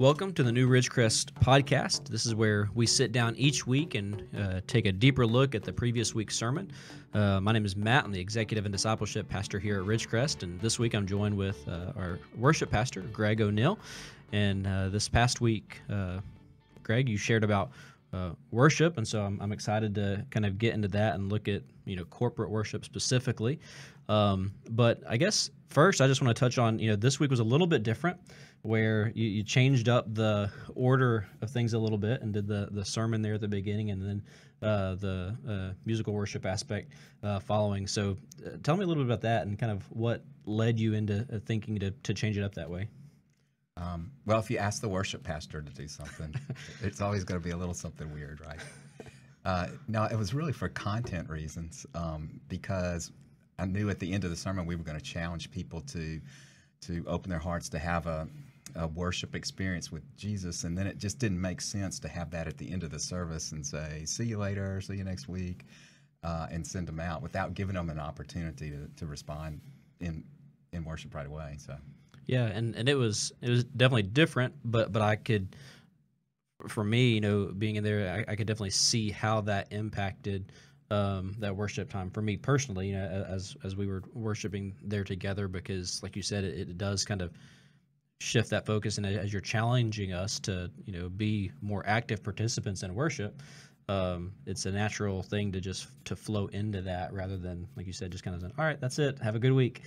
Welcome to the New Ridgecrest podcast. This is where we sit down each week and uh, take a deeper look at the previous week's sermon. Uh, my name is Matt. I'm the executive and discipleship pastor here at Ridgecrest, and this week I'm joined with uh, our worship pastor, Greg O'Neill. And uh, this past week, uh, Greg, you shared about uh, worship, and so I'm, I'm, excited to kind of get into that and look at you know corporate worship specifically. Um, but I guess first, I just want to touch on you know this week was a little bit different where you, you, changed up the order of things a little bit and did the, the sermon there at the beginning and then uh, the uh, musical worship aspect uh, following. So uh, tell me a little bit about that and kind of what led you into thinking to, to change it up that way. Um, well, if you ask the worship pastor to do something, it's always going to be a little something weird, right? Uh, no, it was really for content reasons um, because I knew at the end of the sermon we were going to challenge people to to open their hearts to have a a worship experience with Jesus, and then it just didn't make sense to have that at the end of the service and say, "See you later, see you next week," uh, and send them out without giving them an opportunity to, to respond in in worship right away. So, yeah, and, and it was it was definitely different, but but I could, for me, you know, being in there, I, I could definitely see how that impacted. Um, that worship time for me personally, you know, as as we were worshiping there together, because like you said, it, it does kind of shift that focus and as you're challenging us to you know be more active participants in worship um, it's a natural thing to just to flow into that rather than like you said just kind of saying, all right that's it. Have a good week.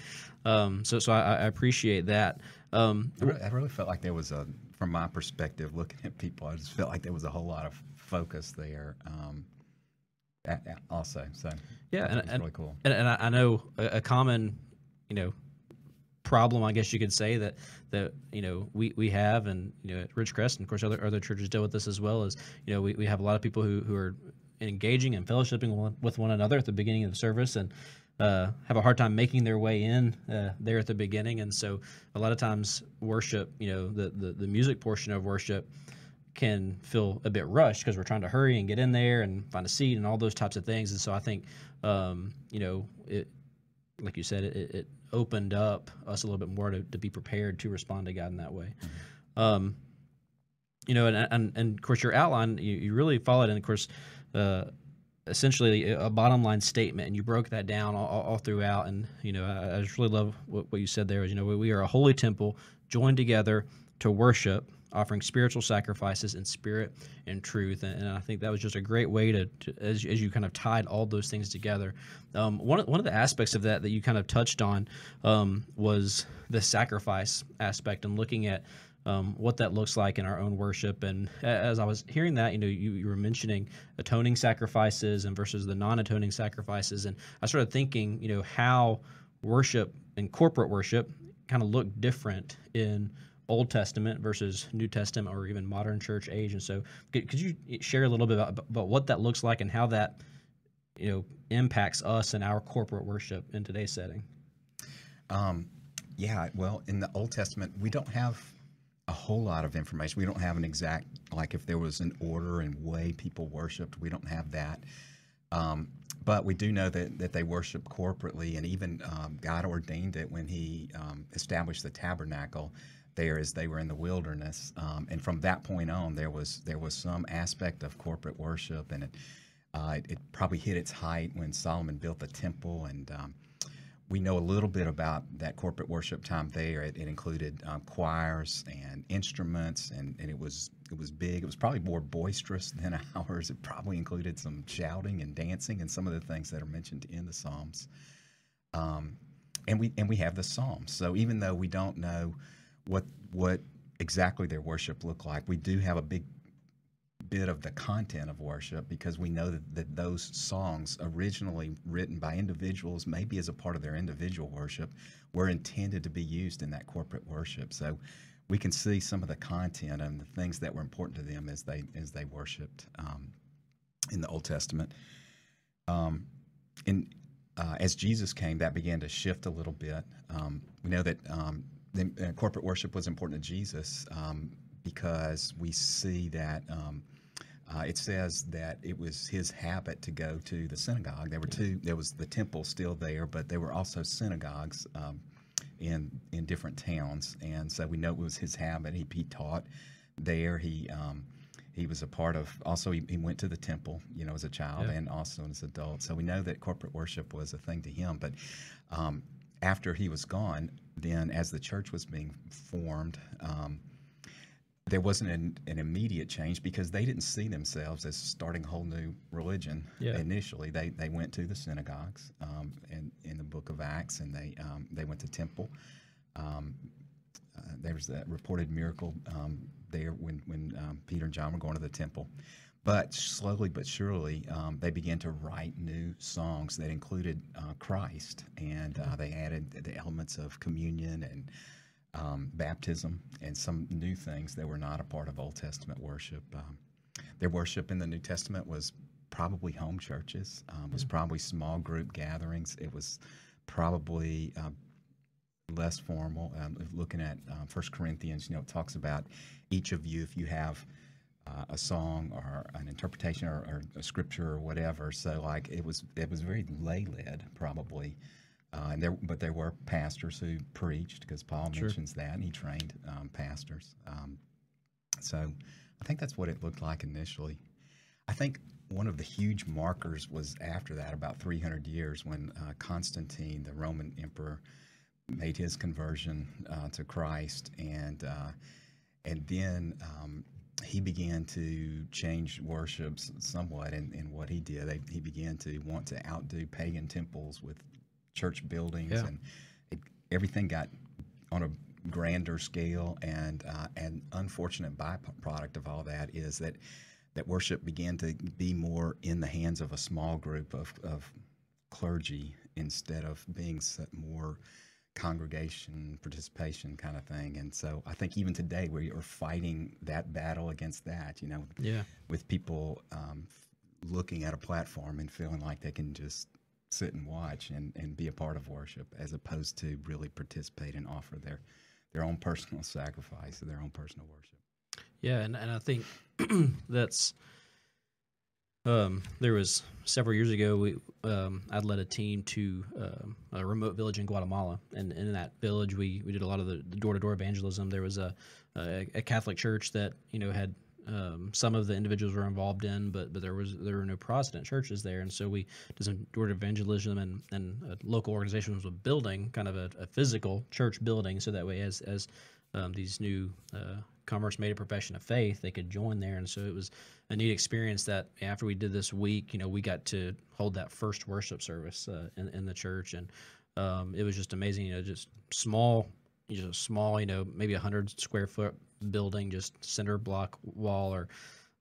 Um, so so I, I appreciate that. Um, I, really, I really felt like there was a from my perspective looking at people I just felt like there was a whole lot of focus there um, also so yeah and, and, really cool. and, and I, I know a, a common you know problem, I guess you could say that that you know we, we have, and you know at Ridgecrest, and of course other other churches deal with this as well. Is you know we, we have a lot of people who, who are engaging and fellowshipping with one another at the beginning of the service, and uh, have a hard time making their way in uh, there at the beginning. And so a lot of times worship, you know, the the, the music portion of worship can feel a bit rushed because we're trying to hurry and get in there and find a seat and all those types of things. And so I think, um, you know, it, like you said, it, it opened up us a little bit more to, to be prepared to respond to God in that way. Mm-hmm. Um, you know, and, and, and of course your outline, you, you really followed, and of course, uh, essentially a bottom line statement, and you broke that down all, all throughout. And you know, I, I just really love what, what you said there. Is you know, we, we are a holy temple joined together to worship offering spiritual sacrifices in spirit and truth. And, and, I think that was just a great way to, to as, as you kind of tied all those things together. Um, one, one of the aspects of that that you kind of touched on um, was the sacrifice aspect and looking at um, what that looks like in our own worship. And as I was hearing that, you know, you, you were mentioning atoning sacrifices and versus the non-atoning sacrifices, and I started thinking, you know, how worship and corporate worship kind of look different in Old Testament versus New Testament or even modern church age. And so, could, could you share a little bit about, about what that looks like and how that you know impacts us and our corporate worship in today's setting? Um, yeah, well, in the Old Testament, we don't have a whole lot of information. We don't have an exact like if there was an order and way people worshipped. We don't have that. Um, but we do know that, that they worship corporately, and even um, God ordained it when He um, established the tabernacle there as they were in the wilderness. Um, and from that point on, there was there was some aspect of corporate worship, and it uh, it, it, probably hit its height when Solomon built the temple. And um, we know a little bit about that corporate worship time there. It, it included um, choirs and instruments, and, and it was it was big. It was probably more boisterous than ours. It probably included some shouting and dancing and some of the things that are mentioned in the Psalms. Um, and we and we have the Psalms. So even though we don't know what what exactly their worship looked like. We do have a big bit of the content of worship because we know that, that those songs originally written by individuals maybe as a part of their individual worship were intended to be used in that corporate worship. So we can see some of the content and the things that were important to them as they as they worshiped um, in the old testament. Um, in uh, as jesus came that began to shift a little bit. Um, we know that um, the, uh, corporate worship was important to Jesus um, because we see that um, uh, it says that it was his habit to go to the synagogue. There were two. There was the temple still there, but there were also synagogues um, in in different towns, and so we know it was his habit. He, he taught there. He um, he was a part of. Also, he, he went to the temple, you know, as a child Yeah. and also as an adult. So we know that corporate worship was a thing to him. But um, after he was gone, then as the church was being formed. Um, there wasn't an, an immediate change because they didn't see themselves as starting a whole new religion Yeah. initially. They they went to the synagogues um, in in the Book of Acts, and they um, they went to temple. Um, uh, there was that reported miracle um, there when when um, Peter and John were going to the temple. But slowly but surely, um, they began to write new songs that included uh, Christ, and uh, they added the elements of communion and um, baptism and some new things that were not a part of Old Testament worship. Um, their worship in the New Testament was probably home churches, um, was probably small group gatherings. It was probably uh, less formal. Um, looking at uh, First Corinthians, you know, it talks about each of you, if you have uh, a song or an interpretation or, or a scripture or whatever. So like it was, it was very lay led probably. Uh, and there, but there were pastors who preached because Paul mentions that, and he trained um, pastors. Um, so I think that's what it looked like initially. I think one of the huge markers was after that, about 300 years, when uh, Constantine, the Roman emperor, made his conversion uh, to Christ, and uh, and then um, he began to change worships somewhat in, in what he did. They, he began to want to outdo pagan temples with church buildings, Yeah. and it, everything got on a grander scale. And uh, an unfortunate byproduct of all that is that that worship began to be more in the hands of a small group of, of clergy instead of being s- more congregation participation kind of thing. And so I think even today we are fighting that battle against that, you know, Yeah. with people um, looking at a platform and feeling like they can just sit and watch and, and be a part of worship as opposed to really participate and offer their, their own personal sacrifice, their own personal worship. Yeah, and, and I think that's um, there was several years ago we um, I'd led a team to um, a remote village in Guatemala, and, and in that village we, we did a lot of the door to door evangelism. There was a, a a Catholic church that you know had um, some of the individuals were involved in, but but there was there were no Protestant churches there, and so we did some door to evangelism, and and local organizations were building kind of a, a physical church building, so that way as as um, these new uh, converts made a profession of faith, they could join there, and so it was a neat experience that after we did this week, you know, we got to hold that first worship service uh, in, in the church, and um, it was just amazing. You know, just small, you know, small, you know, maybe a hundred square foot building, just cinder block wall, or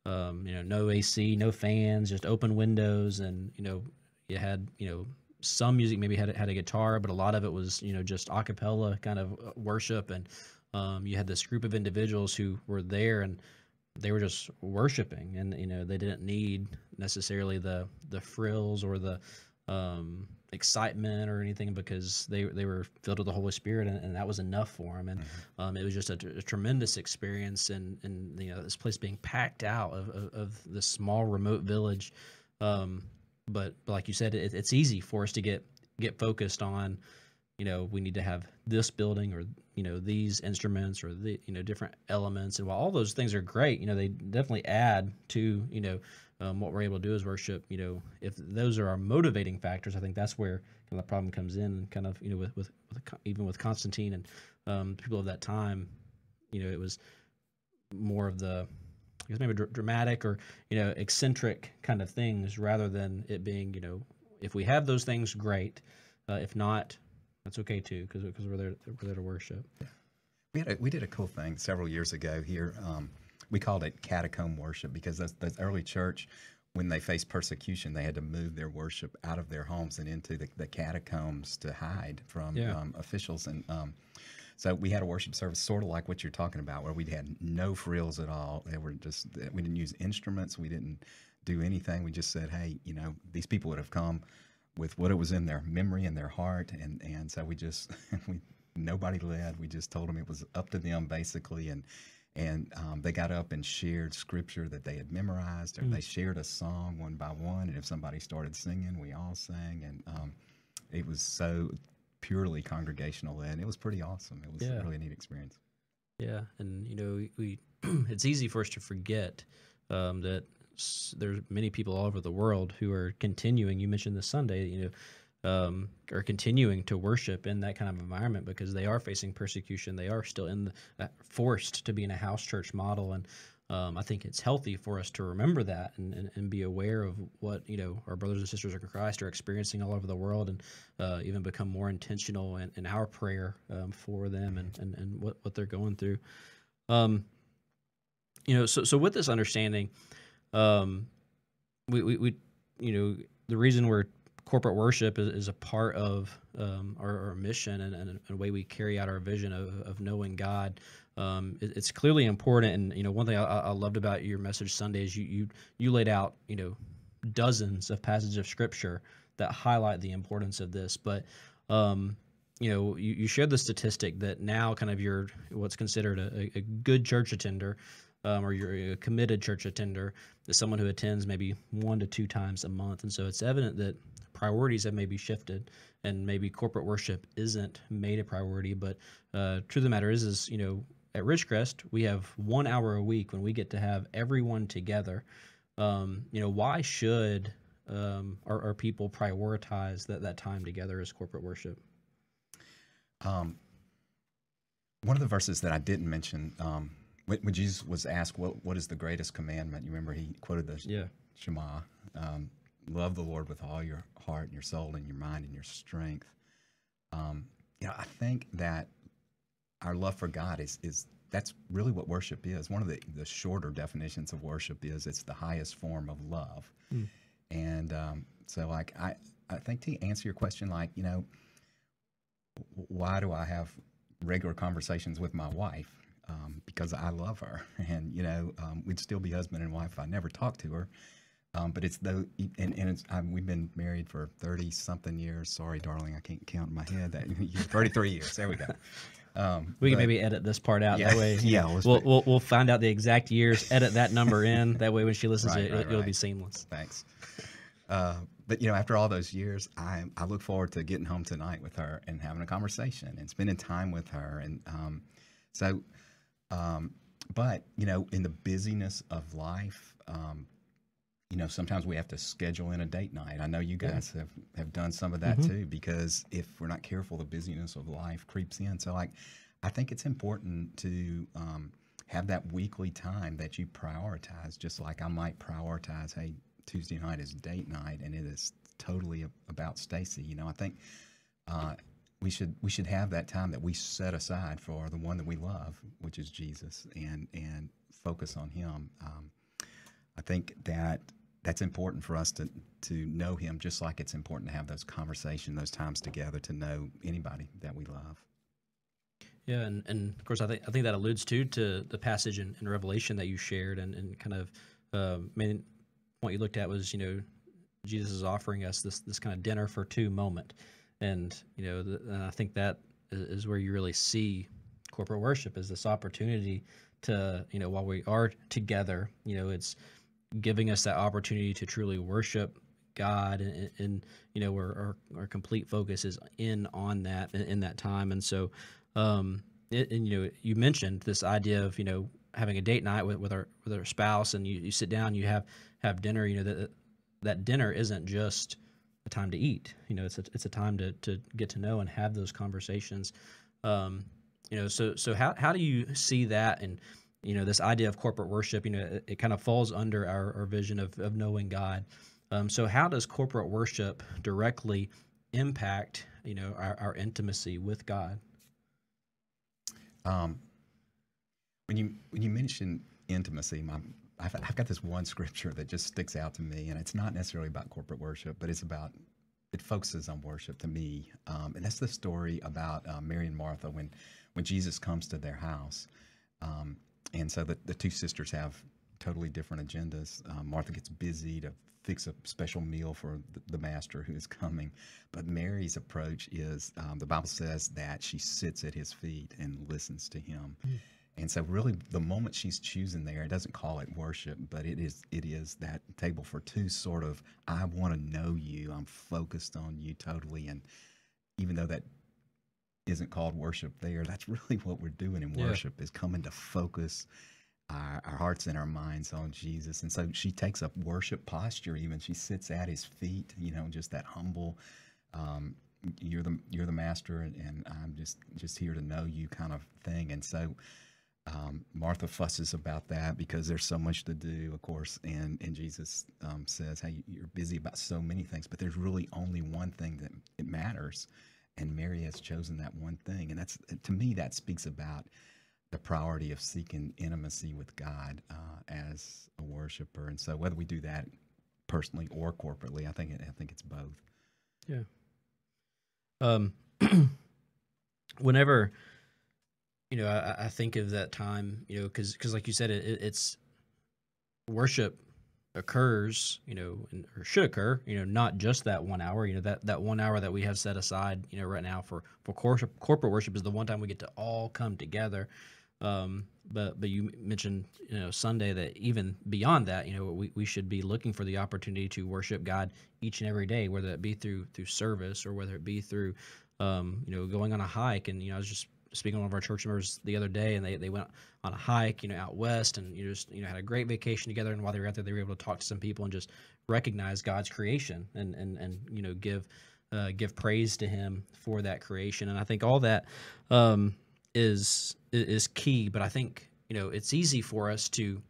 um, you know, no AC, no fans, just open windows, and you know, you had you know some music maybe had had a guitar, but a lot of it was you know just a cappella kind of uh, worship, and um, you had this group of individuals who were there and they were just worshiping and you know they didn't need necessarily the the frills or the um, excitement or anything because they they were filled with the Holy Spirit and, and that was enough for them and um, it was just a, a tremendous experience and and you know this place being packed out of of, of this small remote village. Um, but like you said it, it's easy for us to get get focused on you know we need to have this building or you know these instruments or the you know different elements. And while all those things are great you know they definitely add to you know um, what we're able to do is worship. You know if those are our motivating factors i think that's where kind of the problem comes in kind of you know with, with, with even with constantine and um, people of that time you know it was more of the I guess maybe dr- dramatic or you know eccentric kind of things rather than it being you know if we have those things great. Uh, if not that's okay too because because we're there we're there to worship We, had a, we did a cool thing several years ago here. Um, we called it catacomb worship because that's the early church, when they faced persecution, they had to move their worship out of their homes and into the, the catacombs to hide from Yeah. um, officials. And um, so we had a worship service sort of like what you're talking about, where we had no frills at all. They were just we didn't use instruments, we didn't do anything. We just said, hey, you know, these people would have come with what it was in their memory and their heart, and and so we just we nobody led. We just told them it was up to them basically, and and um, they got up and shared scripture that they had memorized, or they shared a song one by one. And if somebody started singing, we all sang, and um, it was so purely congregational and It was pretty awesome. It was Yeah. a really neat experience. Yeah, and you know we, it's easy for us to forget um, that there's many people all over the world who are continuing. You mentioned this Sunday, you know, um, are continuing to worship in that kind of environment because they are facing persecution. They are still in the, uh, forced to be in a house church model, and um, I think it's healthy for us to remember that and, and, and be aware of what you know our brothers and sisters in Christ are experiencing all over the world, and uh, even become more intentional in, in our prayer um, for them and, and, and what, what they're going through. Um, you know, so so with this understanding, um, we, we, we you know the reason we're corporate worship is, is a part of um, our, our mission and, and a way we carry out our vision of, of knowing God. Um, it, it's clearly important, and you know one thing I, I loved about your message Sunday is you you you laid out you know dozens of passages of scripture that highlight the importance of this, but um, you know you, you shared the statistic that now kind of you're what's considered a, a good church attender um, or you're a committed church attender is someone who attends maybe one to two times a month. And so it's evident that priorities have maybe shifted and maybe corporate worship isn't made a priority. But uh, truth of the matter is, is, you know, at Ridgecrest, we have one hour a week when we get to have everyone together. Um, you know, why should um, our, our people prioritize that, that time together as corporate worship? Um, one of the verses that I didn't mention, um, when, Jesus was asked, what, what is the greatest commandment? You remember he quoted the Yeah. Shema, um, love the Lord with all your heart and your soul and your mind and your strength. Um, you know, I think that our love for God is, is that's really what worship is. One of the, the shorter definitions of worship is it's the highest form of love. And um, so, like, I, I think to answer your question, like, you know, why do I have regular conversations with my wife? Um, because I love her, and you know, um, we'd still be husband and wife if I never talked to her. Um, but it's though, and, and it's I, we've been married for thirty something years. Sorry, darling, I can't count in my head. That thirty three years. There we go. Um, We can but- maybe edit this part out. Yeah, that way, yeah, let's we'll, we'll we'll find out the exact years. Edit that number in. That way, when she listens Right, to it, right, it'll, it'll be seamless. Thanks. Uh, but you know, after all those years, I I look forward to getting home tonight with her and having a conversation and spending time with her. And um, so, um, but you know, in the busyness of life, um, you know, sometimes we have to schedule in a date night. I know you guys have have done some of that too, because if we're not careful, the busyness of life creeps in. So, like, I think it's important to um, have that weekly time that you prioritize, just like I might prioritize, hey, Tuesday night is date night, and it is totally about Stacy. You know, I think uh, we should we should have that time that we set aside for the one that we love, which is Jesus, and and focus on Him. Um, I think that that's important for us to to know Him, just like it's important to have those conversations, those times together to know anybody that we love. Yeah, and, and of course, I think I think that alludes to to the passage in, in Revelation that you shared, and, and kind of um, main point you looked at was you know Jesus is offering us this this kind of dinner for two moment, and you know the, and I think that is, where you really see corporate worship is this opportunity to you know while we are together, you know it's giving us that opportunity to truly worship God and, and you know our, our complete focus is in on that in, in that time. And so um it, and you know you mentioned this idea of you know having a date night with, with our with our spouse and you, you sit down you have have dinner you know that that dinner isn't just time to eat. You know it's a, it's a time to, to get to know and have those conversations. Um you know so so how, how do you see that? And you know this idea of corporate worship you know it, it kind of falls under our, our vision of, of knowing god. Um, so how does corporate worship directly impact you know our, our intimacy with god? Um, when you when you mention intimacy, my I've, I've got this one scripture that just sticks out to me, and it's not necessarily about corporate worship, but it's about it focuses on worship to me, um, and that's the story about uh, Mary and Martha when when Jesus comes to their house, um, and so the the two sisters have totally different agendas. Um, Martha gets busy to fix a special meal for the, the master who is coming, but Mary's approach is um, the Bible says that she sits at his feet and listens to him. And so, really, the moment she's choosing there, it doesn't call it worship, but it is it is that table for two. Sort of, I want to know you. I'm focused on you totally, and even though that isn't called worship there, that's really what we're doing in Yeah. worship is coming to focus our, our hearts and our minds on Jesus. And so she takes up worship posture. Even she sits at his feet. You know, just that humble. Um, you're the you're the master, and, and I'm just just here to know you kind of thing. And so um, Martha fusses about that because there's so much to do, of course. And and Jesus um, says, "Hey, you're busy about so many things, but there's really only one thing that it matters." And Mary has chosen that one thing, and that's to me that speaks about the priority of seeking intimacy with God uh, as a worshiper. And so, whether we do that personally or corporately, I think it, I think it's both. Yeah. Um, whenever, you know, I, I think of that time, you know, because because like you said, it, it, it's worship occurs, you know, and, or should occur, you know, not just that one hour. You know, that that one hour that we have set aside, you know, right now for for corporate corporate worship is the one time we get to all come together. Um, but but you mentioned you know Sunday that even beyond that, you know, we, we should be looking for the opportunity to worship God each and every day, whether it be through through service or whether it be through um, you know going on a hike. And you know, I was just speaking to one of our church members the other day, and they, they went on a hike, you know, out west, and you just you know had a great vacation together. And while they were out there, they were able to talk to some people and just recognize God's creation and and and you know give uh, give praise to Him for that creation. And I think all that um, is is key. But I think you know it's easy for us to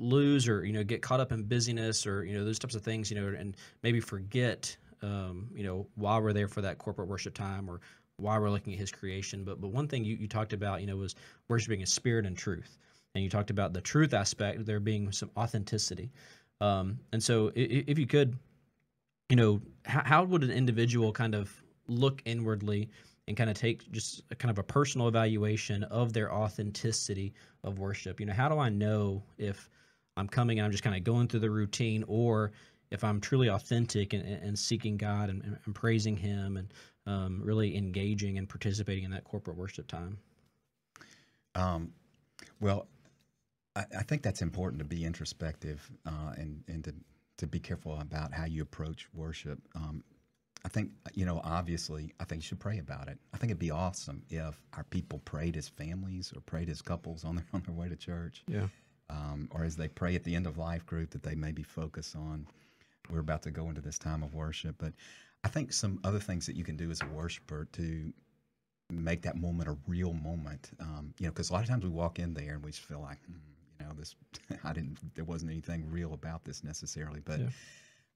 lose or you know get caught up in busyness or you know those types of things you know and maybe forget um, you know why we're there for that corporate worship time or why we're looking at his creation but but one thing you, you talked about you know was worshiping in spirit and truth and you talked about the truth aspect there being some authenticity um, and so if, if you could you know how, how would an individual kind of look inwardly and kind of take just a kind of a personal evaluation of their authenticity of worship. You know, how do I know if I'm coming and I'm just kind of going through the routine, or if I'm truly authentic and, and seeking God and, and praising Him and um, really engaging and participating in that corporate worship time? Um, well, I, I, think that's important to be introspective uh, and and to to be careful about how you approach worship. Um, I think you know, obviously, I think you should pray about it. I think it'd be awesome if our people prayed as families or prayed as couples on their on their way to church. Yeah. Um, or as they pray at the end of life group that they maybe focus on. We're about to go into this time of worship, but I think some other things that you can do as a worshiper to make that moment a real moment. Um, you know, because a lot of times we walk in there and we just feel like, mm, you know, this I didn't. There wasn't anything real about this necessarily, but Yeah.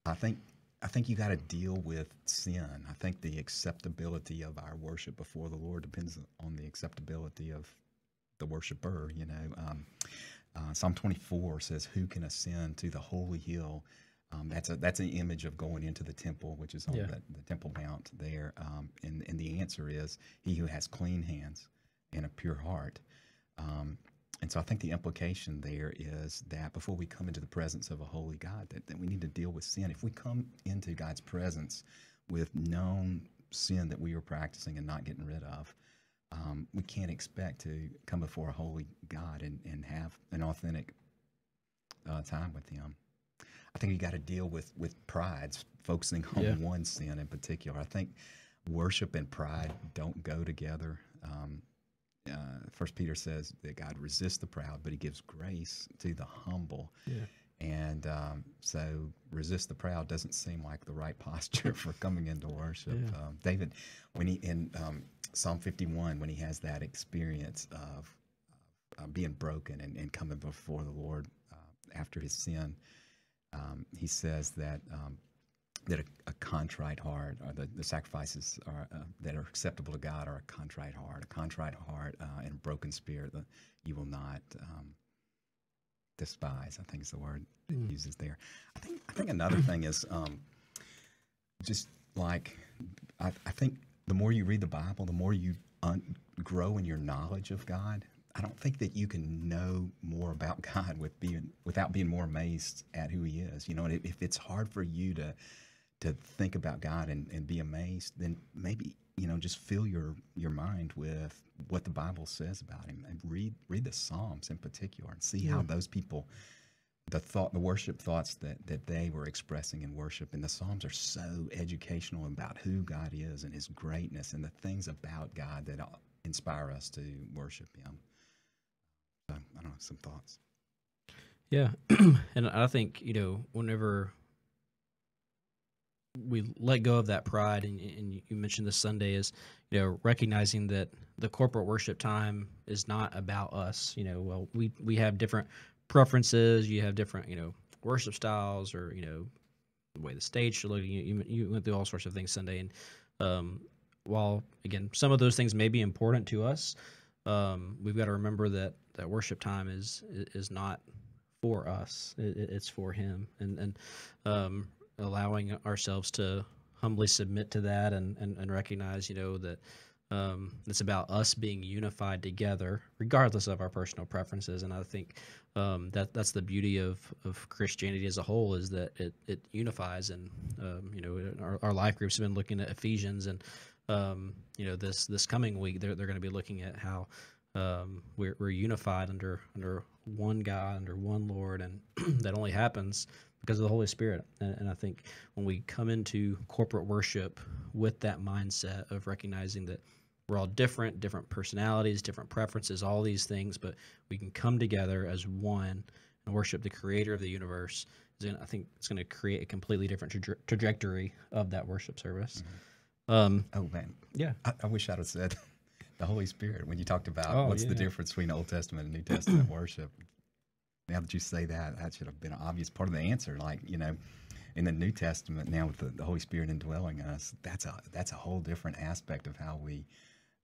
I think I think you got to deal with sin. I think the acceptability of our worship before the Lord depends on the acceptability of the worshiper. You know, um, uh, Psalm 24 says, "Who can ascend to the holy hill?" Um, that's a that's an image of going into the temple, which is on Yeah. the, the Temple Mount there. Um, and and the answer is, "He who has clean hands and a pure heart." Um, and so I think the implication there is that before we come into the presence of a holy God, that, that we need to deal with sin. If we come into God's presence with known sin that we are practicing and not getting rid of, um, we can't expect to come before a holy God and, and have an authentic uh, time with Him. I think you got to deal with with pride, focusing on Yeah. one sin in particular. I think worship and pride don't go together. Um, uh, First Peter says that God resists the proud, but He gives grace to the humble. Yeah. And um, so, resist the proud doesn't seem like the right posture for coming into worship. Yeah. Um, David, when he in um, Psalm 51, when he has that experience of uh, being broken and, and coming before the Lord uh, after his sin, um, he says that um, that a, a contrite heart, or the, the sacrifices are, uh, that are acceptable to God, are a contrite heart. A contrite heart uh, and a broken spirit that you will not um, despise. I think is the word Mm. uses there. I think I think another thing is um, just like I, I think the more you read the Bible, the more you grow in your knowledge of God. I don't think that you can know more about God with being without being more amazed at who He is. You know, and if, it's hard for you to to think about God and, and be amazed, then maybe you know just fill your your mind with what the Bible says about Him and read read the Psalms in particular and see how those people the thought, the worship thoughts that that they were expressing in worship, and the Psalms are so educational about who God is and His greatness and the things about God that uh, inspire us to worship Him. So I don't know some thoughts. Yeah, and I think you know whenever we let go of that pride, and, and you mentioned this Sunday is you know recognizing that the corporate worship time is not about us. You know, well we we have different preferences. You have different you know worship styles, or you know the way the stage should look. You, you, went through all sorts of things Sunday, and um, while again some of those things may be important to us, um, we've got to remember that that worship time is is not for us. It, it's for Him, and and um, allowing ourselves to humbly submit to that and, and, and recognize, you know, that um, it's about us being unified together, regardless of our personal preferences. And I think um, that that's the beauty of, of Christianity as a whole is that it, it unifies. And um, you know, our, our life groups have been looking at Ephesians, and um, you know, this this coming week they're they're going to be looking at how um, we're we're unified under under one God, under one Lord, and that only happens because of the Holy Spirit. And, and, I think when we come into corporate worship with that mindset of recognizing that we're all different, different personalities, different preferences, all these things, but we can come together as one and worship the Creator of the universe. I think it's going to create a completely different tra- trajectory of that worship service. Mm-hmm. Um, oh man, yeah. I, I wish I'd have said the Holy Spirit when you talked about oh, what's yeah. the difference between Old Testament and New Testament worship now that you say that, that should have been an obvious part of the answer. Like, you know, in the New Testament now with the, the Holy Spirit indwelling us, that's a that's a whole different aspect of how we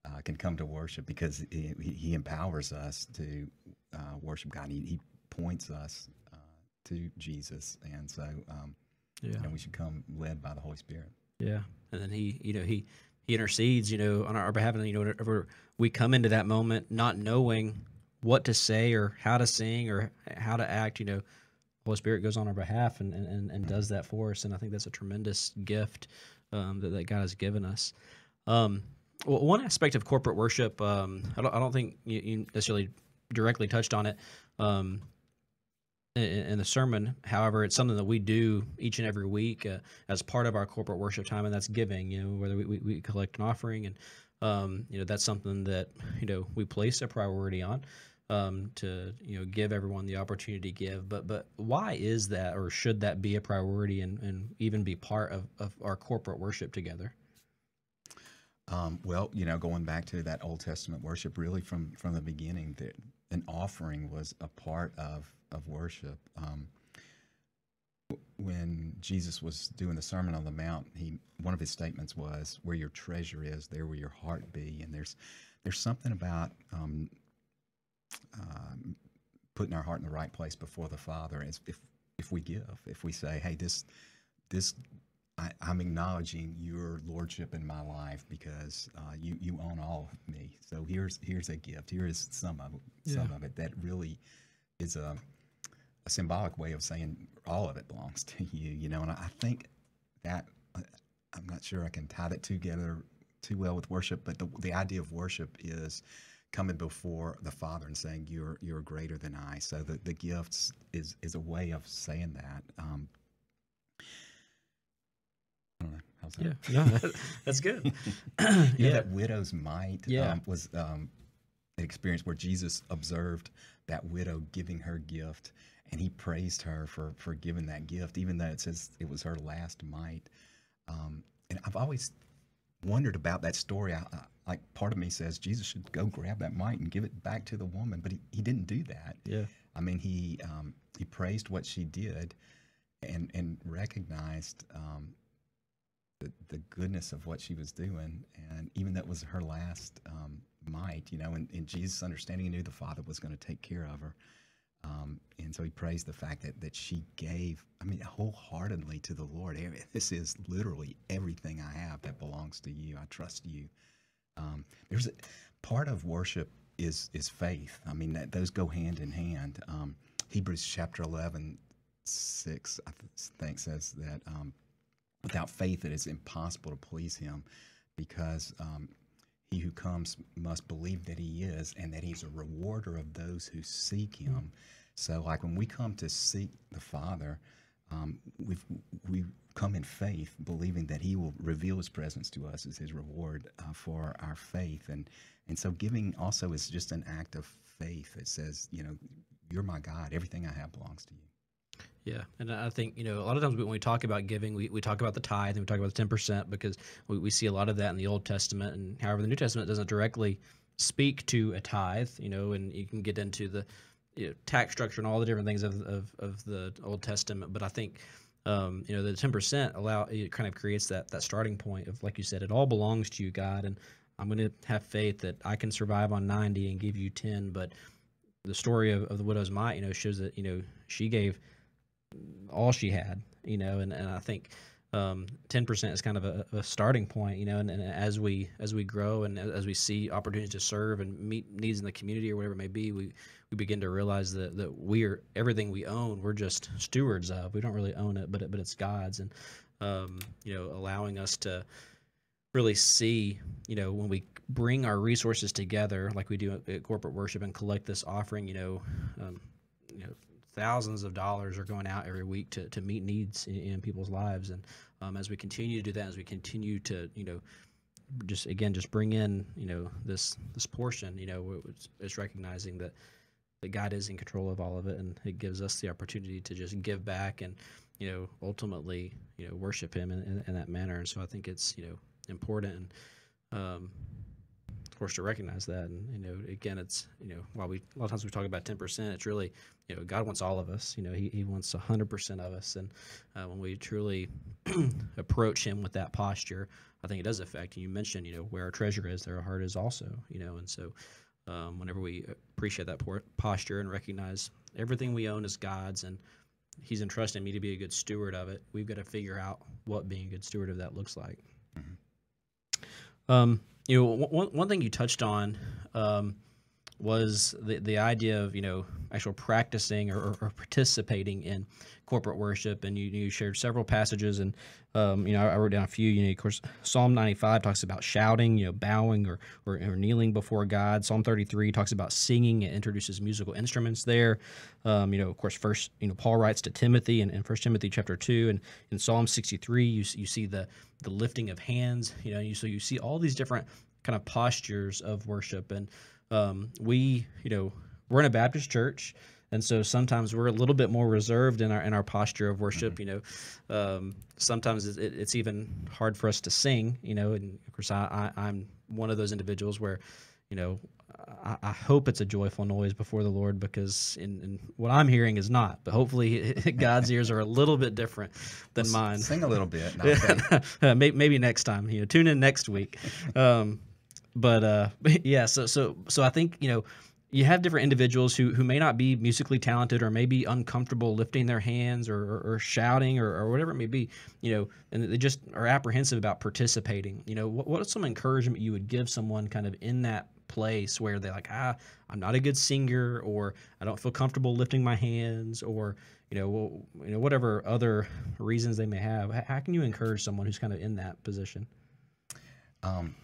uh, can come to worship because he, he empowers us to uh, worship God. He, he points us uh, to Jesus, and so um, yeah, and we should come led by the Holy Spirit. Yeah, and then he, you know, he he intercedes, you know, on our behalf, and you know, whenever we come into that moment not knowing what to say or how to sing or how to act, you know, Holy Spirit goes on our behalf and, and, and does that for us. And I think that's a tremendous gift um, that, that God has given us. Um, well, one aspect of corporate worship, um, I, don't, I don't think you, you, necessarily directly touched on it um, in, the sermon. However, it's something that we do each and every week uh, as part of our corporate worship time, and that's giving. You know, whether we, we, we collect an offering, and um, you know that's something that you know we place a priority on um, to you know give everyone the opportunity to give. But but why is that, or should that be a priority and, and even be part of, of our corporate worship together? Um, well, you know, going back to that Old Testament worship, really from from the beginning, that an offering was a part of of worship. Um, when Jesus was doing the Sermon on the Mount, he one of his statements was, "Where your treasure is, there will your heart be." And there's there's something about um, um, putting our heart in the right place before the Father is if if we give, if we say, "Hey, this this I, am acknowledging your lordship in my life because uh, you you own all of me. So here's here's a gift. Here is some of yeah. some of it that really is a a symbolic way of saying all of it belongs to you. You know, and I think that uh, I'm not sure I can tie that together too well with worship, but the the idea of worship is coming before the Father and saying, "You're you're greater than I." So the the gifts is is a way of saying that. Um, I don't know. How's that? Yeah, no, that's good. yeah, that widow's mite yeah. Um, was um, experience where Jesus observed that widow giving her gift, and he praised her for for giving that gift, even though it says it was her last mite. Um, and I've always wondered about that story. I, I, like part of me says Jesus should go grab that mite and give it back to the woman, but he, he didn't do that. Yeah. I mean, he um, he praised what she did, and and recognized um, the the goodness of what she was doing, and even that was her last um, mite, you know, and in Jesus' understanding, he knew the Father was going to take care of her. Um, and so he praised the fact that, that she gave, I mean, wholeheartedly to the Lord. This is literally everything I have that belongs to you. I trust you. Um, there's a, part of worship is is faith. I mean, that, those go hand in hand. Um, Hebrews chapter 11, 6, I think says that um, without faith it is impossible to please him because um, he who comes must believe that he is and that he's a rewarder of those who seek him. So, like when we come to seek the Father, um, we've we come in faith, believing that He will reveal His presence to us as His reward uh, for our faith, and and so giving also is just an act of faith. It says, you know, you're my God. Everything I have belongs to you. Yeah, and I think you know a lot of times when we talk about giving, we, we talk about the tithe and we talk about the ten percent because we, we see a lot of that in the Old Testament, and however the New Testament doesn't directly speak to a tithe, you know, and you can get into the you know, tax structure and all the different things of, of, of the Old Testament, but I think um, you know the ten percent allow it kind of creates that that starting point of like you said, it all belongs to you, God, and I'm going to have faith that I can survive on ninety and give you ten, but the story of, of the widow's mite, you know, shows that you know she gave all she had, you know, and, and I think um, 10% is kind of a, a, starting point, you know, and, and, as we as we grow and as we see opportunities to serve and meet needs in the community or whatever it may be, we, we begin to realize that, that we are everything we own, we're just stewards of. We don't really own it, but it, but it's God's, and um, you know, allowing us to really see, you know, when we bring our resources together, like we do at corporate worship, and collect this offering, you know, um, you know thousands of dollars are going out every week to, to meet needs in, in people's lives. And um, as we continue to do that, as we continue to, you know, just again, just bring in, you know, this this portion, you know, it's, it's recognizing that that God is in control of all of it, and it gives us the opportunity to just give back and, you know, ultimately, you know, worship Him in, in, in that manner. And so I think it's, you know, important. And, um, course, to recognize that. And you know, again, it's you know, while we a lot of times we talk about ten percent, it's really you know, God wants all of us. You know, He He wants hundred percent of us. And uh, when we truly approach Him with that posture, I think it does affect. And you mentioned, you know, where our treasure is, there our heart is also. You know, and so. Um, whenever we appreciate that posture and recognize everything we own is God's and He's entrusting me to be a good steward of it, we've got to figure out what being a good steward of that looks like. Mm-hmm. Um, you know, one, one thing you touched on um, was the, the idea of, you know, actual practicing or, or, participating in corporate worship. And you, you shared several passages. And, um, you know, I, I, wrote down a few. You know, of course, Psalm 95 talks about shouting, you know, bowing or, or, or, kneeling before God. Psalm 33 talks about singing and introduces musical instruments there. Um, you know, of course, first, you know, Paul writes to Timothy in, in 1 Timothy chapter 2. And in Psalm 63, you, you see the, the lifting of hands, you know, you, so you see all these different kind of postures of worship. And um, we, you know, we're in a Baptist church, and so sometimes we're a little bit more reserved in our in our posture of worship. Mm-hmm. You know, um, sometimes it, it's even hard for us to sing. You know, and of course I, I am one of those individuals where, you know, I, I, hope it's a joyful noise before the Lord because in, in what I'm hearing is not. But hopefully God's ears are a little bit different than well, mine. Sing a little bit. maybe, maybe next time. You know, tune in next week. Um, but uh, yeah, so so so I think you know you have different individuals who, who may not be musically talented or may be uncomfortable lifting their hands or, or, or shouting or, or, whatever it may be, you know, and they just are apprehensive about participating. You know, what, what's some encouragement you would give someone kind of in that place where they're like, ah, I'm not a good singer or I don't feel comfortable lifting my hands or, you know, well, you know, whatever other reasons they may have. How can you encourage someone who's kind of in that position? Um,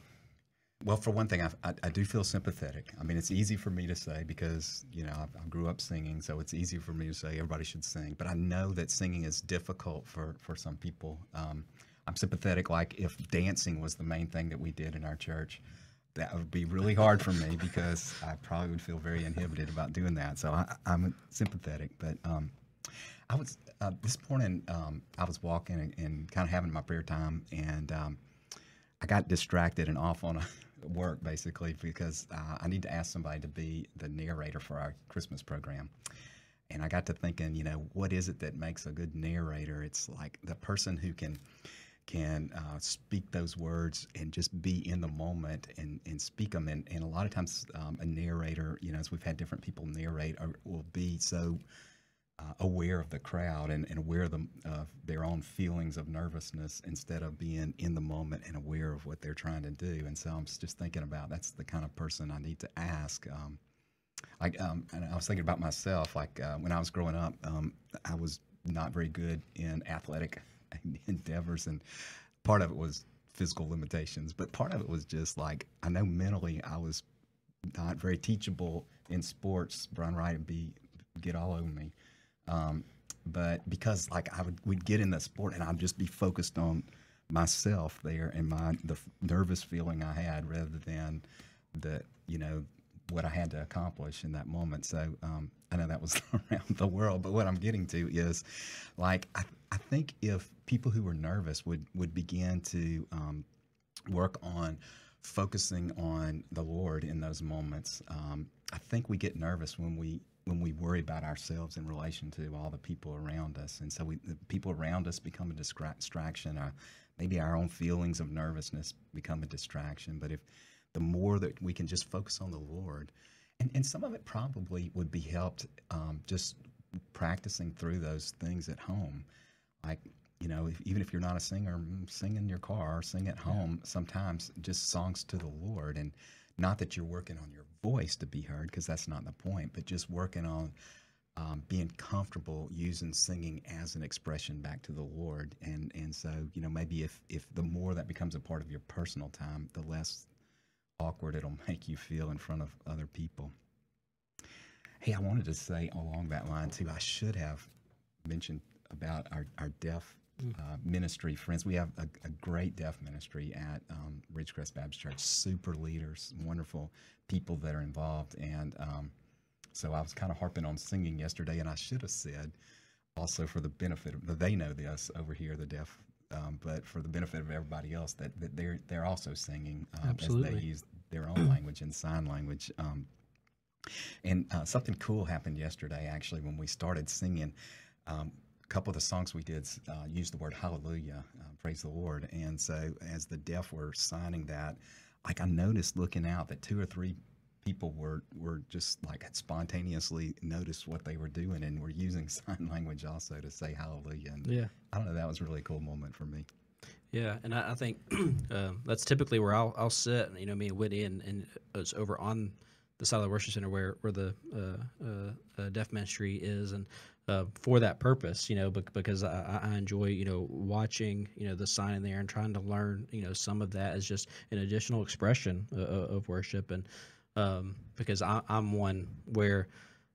well, for one thing, I, I, I, do feel sympathetic. I mean, it's easy for me to say because, you know, I, I, grew up singing, so it's easy for me to say everybody should sing. But I know that singing is difficult for, for some people. Um, I'm sympathetic, like if dancing was the main thing that we did in our church, that would be really hard for me because I probably would feel very inhibited about doing that. So I, am sympathetic. But um, I was, uh, this morning, um, I was walking and, and, kind of having my prayer time, and um, I got distracted and off on a work basically because uh, I need to ask somebody to be the narrator for our Christmas program. And I got to thinking, you know, what is it that makes a good narrator? It's like the person who can can uh, speak those words and just be in the moment and, and speak them. And, and a lot of times, um, a narrator, you know, as we've had different people narrate, are, will be so uh, aware of the crowd and, and aware of them, uh, their own feelings of nervousness instead of being in the moment and aware of what they're trying to do. And so I'm just thinking about that's the kind of person I need to ask. Um, like, um, and I was thinking about myself. Like uh, when I was growing up, um, I was not very good in athletic endeavors, and part of it was physical limitations, but part of it was just like I know mentally I was not very teachable in sports. Brian Wright would be get all over me. Um, but because like I would we'd get in the sport and I'd just be focused on myself there and my the nervous feeling I had rather than the you know what I had to accomplish in that moment. So um, I know that was around the world, but what I'm getting to is like I, I think if people who were nervous would would begin to um, work on focusing on the Lord in those moments. Um, I think we get nervous when we when we worry about ourselves in relation to all the people around us, and so we the people around us become a distraction. Or maybe our own feelings of nervousness become a distraction. But if the more that we can just focus on the Lord, and, and some of it probably would be helped um, just practicing through those things at home, like you know, if, even if you're not a singer, mm, sing in your car, sing at home. Yeah. Sometimes just songs to the Lord, and not that you're working on your voice to be heard, because that's not the point, but just working on um, being comfortable using singing as an expression back to the Lord. And and so you know maybe if if the more that becomes a part of your personal time, the less awkward it'll make you feel in front of other people. Hey, I wanted to say along that line too. I should have mentioned about our, our deaf uh, ministry friends. We have a, a, great deaf ministry at um, Ridgecrest Baptist Church. Super leaders, wonderful people that are involved. And um, so I was kind of harping on singing yesterday, and I should have said also for the benefit of they know this over here, the deaf. Um, but for the benefit of everybody else, that, that they're they're also singing um, as they use their own language and sign language. Um, and uh, something cool happened yesterday, actually, when we started singing. Um, couple of the songs we did uh, used the word hallelujah, uh, praise the Lord. And so as the deaf were signing that, like I noticed looking out that two or three people were were just like spontaneously noticed what they were doing and were using sign language also to say hallelujah. And yeah, I don't know. That was a really cool moment for me. Yeah, and I, I think uh, that's typically where I'll I'll sit. You know, me and Whitney, and, and it's over on the side of the worship center where where the uh, uh, uh deaf ministry is, and uh, for that purpose, you know, because I, I, enjoy, you know, watching, you know, the sign in there and trying to learn, you know, some of that is just an additional expression of, of worship. And um, because I, am one where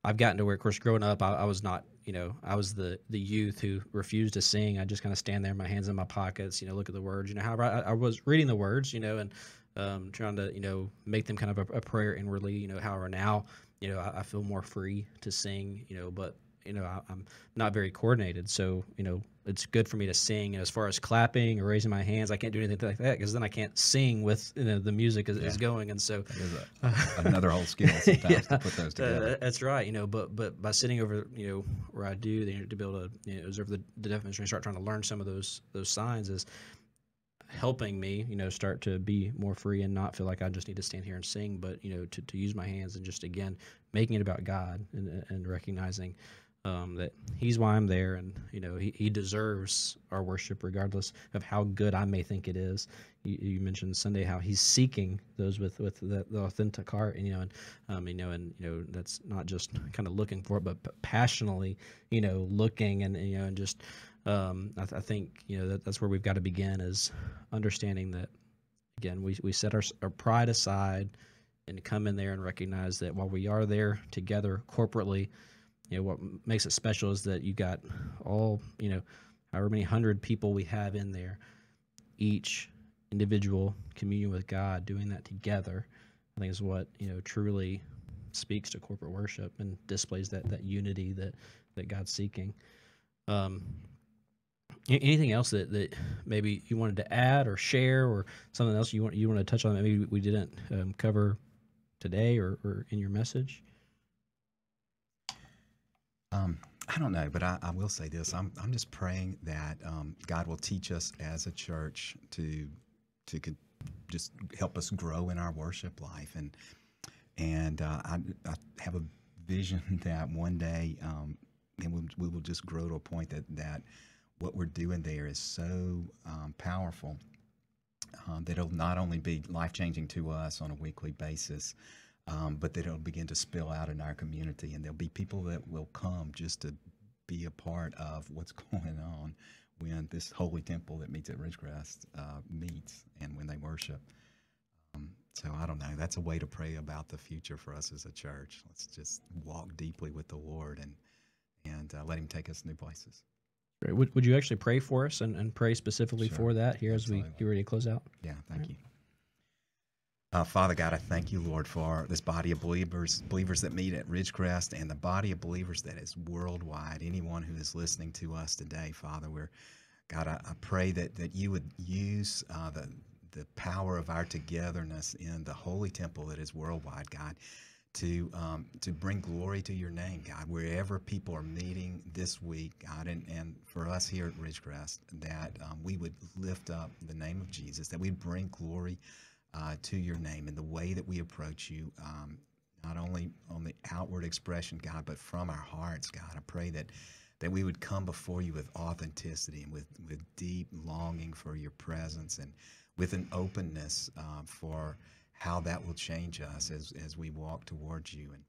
I've gotten to where, of course, growing up, I, I, was not, you know, I was the the youth who refused to sing. I just kind of stand there, my hands in my pockets, you know, look at the words. You know, however, I, I was reading the words, you know, and um, trying to, you know, make them kind of a, a prayer inwardly. You know, however, now, you know, I, I feel more free to sing. You know, but you know I, am not very coordinated so you know it's good for me to sing and as far as clapping or raising my hands i can't do anything like that because then i can't sing with you know the music is, yeah. is going and so a, another whole skill sometimes yeah, to put those together uh, that's right you know but but by sitting over you know where i do know, to be able to you know, observe the, the definition and start trying to learn some of those those signs is helping me, you know, start to be more free and not feel like I just need to stand here and sing, but you know, to, to use my hands and just again making it about God and, and recognizing um, that he's why I'm there, and you know he, he deserves our worship regardless of how good I may think it is. You, you mentioned Sunday how he's seeking those with with the, the, authentic heart, and you know, and um, you know, and you know that's not just kind of looking for it, but, but passionately, you know, looking and you know, and just um, I, th- I, think you know that, that's where we've got to begin is understanding that again we we set our our pride aside and come in there and recognize that while we are there together corporately you know what makes it special is that you got all you know however many hundred people we have in there each individual communion with god doing that together i think is what you know truly speaks to corporate worship and displays that that unity that that god's seeking. Um anything else that, that maybe you wanted to add or share or something else you want you want to touch on that maybe we didn't um, cover today or, or in your message? Um, I don't know, but I, I, will say this: I'm I'm just praying that um, God will teach us as a church to to just help us grow in our worship life, and and uh, I, I, have a vision that one day, um, and we, we, will just grow to a point that that what we're doing there is so um, powerful um, that it'll not only be life changing to us on a weekly basis, um, but that it'll begin to spill out in our community, and there'll be people that will come just to be a part of what's going on when this holy temple that meets at Ridgecrest uh, meets and when they worship. Um, so I don't know. That's a way to pray about the future for us as a church. Let's just walk deeply with the Lord and and uh, let Him take us new places. Would, would you actually pray for us and, and pray specifically Sure. for that here as we get ready to close out? Yeah, thank you. Uh, Father God, I thank you, Lord, for this body of believers, believers that meet at Ridgecrest, and the body of believers that is worldwide. Anyone who is listening to us today, Father, we're God. I, I pray that that you would use uh, the the power of our togetherness in the holy temple that is worldwide, God, to um, to bring glory to your name, God, wherever people are meeting this week, God, and, and for us here at Ridgecrest, that um, we would lift up the name of Jesus, that we bring glory uh, to your name in the way that we approach you, um, not only on the outward expression, God, but from our hearts, God. I pray that that we would come before you with authenticity and with, with deep longing for your presence and with an openness uh, for how that will change us as, as we walk towards you. And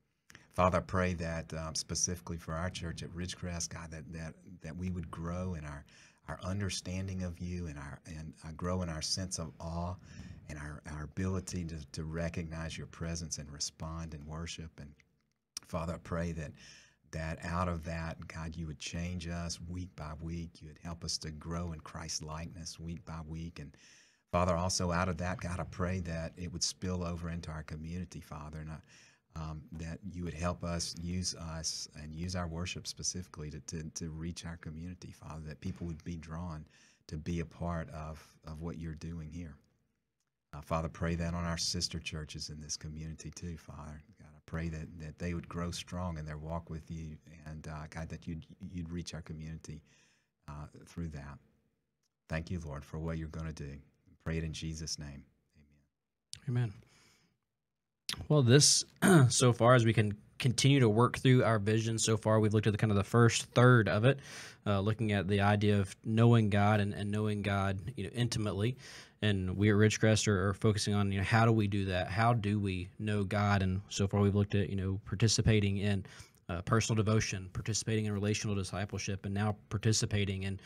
Father, I pray that um, specifically for our church at Ridgecrest, God, that, that, that we would grow in our, our understanding of you and our and uh, grow in our sense of awe and our, our ability to, to recognize your presence and respond in worship. And Father, I pray that that out of that, God, you would change us week by week. You would help us to grow in Christ likeness week by week. And Father, also out of that, God, I pray that it would spill over into our community, Father, and I, um, that you would help us use us and use our worship specifically to, to, to reach our community, Father, that people would be drawn to be a part of, of what you're doing here. Uh, Father, pray that on our sister churches in this community too, Father. God, I pray that, that they would grow strong in their walk with you, and uh, God, that you'd you'd reach our community uh, through that. Thank you, Lord, for what you're going to do. Pray it in Jesus' name. Amen. Amen. Well, this so far as we can continue to work through our vision so far, we've looked at the kind of the first third of it, uh, looking at the idea of knowing God and, and knowing God, you know, intimately. And we at Ridgecrest are, are focusing on, you know, how do we do that? How do we know God? And so far, we've looked at, you know, participating in uh, personal devotion, participating in relational discipleship, and now participating in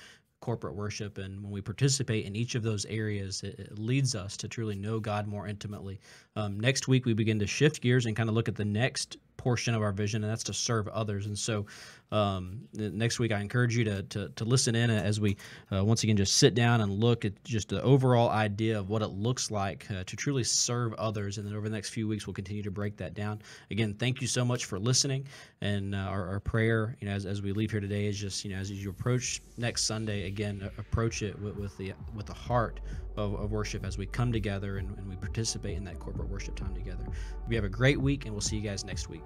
corporate worship. And when we participate in each of those areas, it, it leads us to truly know God more intimately. Um, next week, we begin to shift gears and kind of look at the next portion of our vision, and that's to serve others. And so, um, next week, I encourage you to to, to listen in as we uh, once again just sit down and look at just the overall idea of what it looks like uh, to truly serve others. And then over the next few weeks, we'll continue to break that down. Again, thank you so much for listening. And uh, our, our prayer, you know, as, as we leave here today, is just you know as you approach next Sunday, again, approach it with, with the with the heart of, of worship as we come together and, and we participate in that corporate worship time together. We have a great week, and we'll see you guys next week.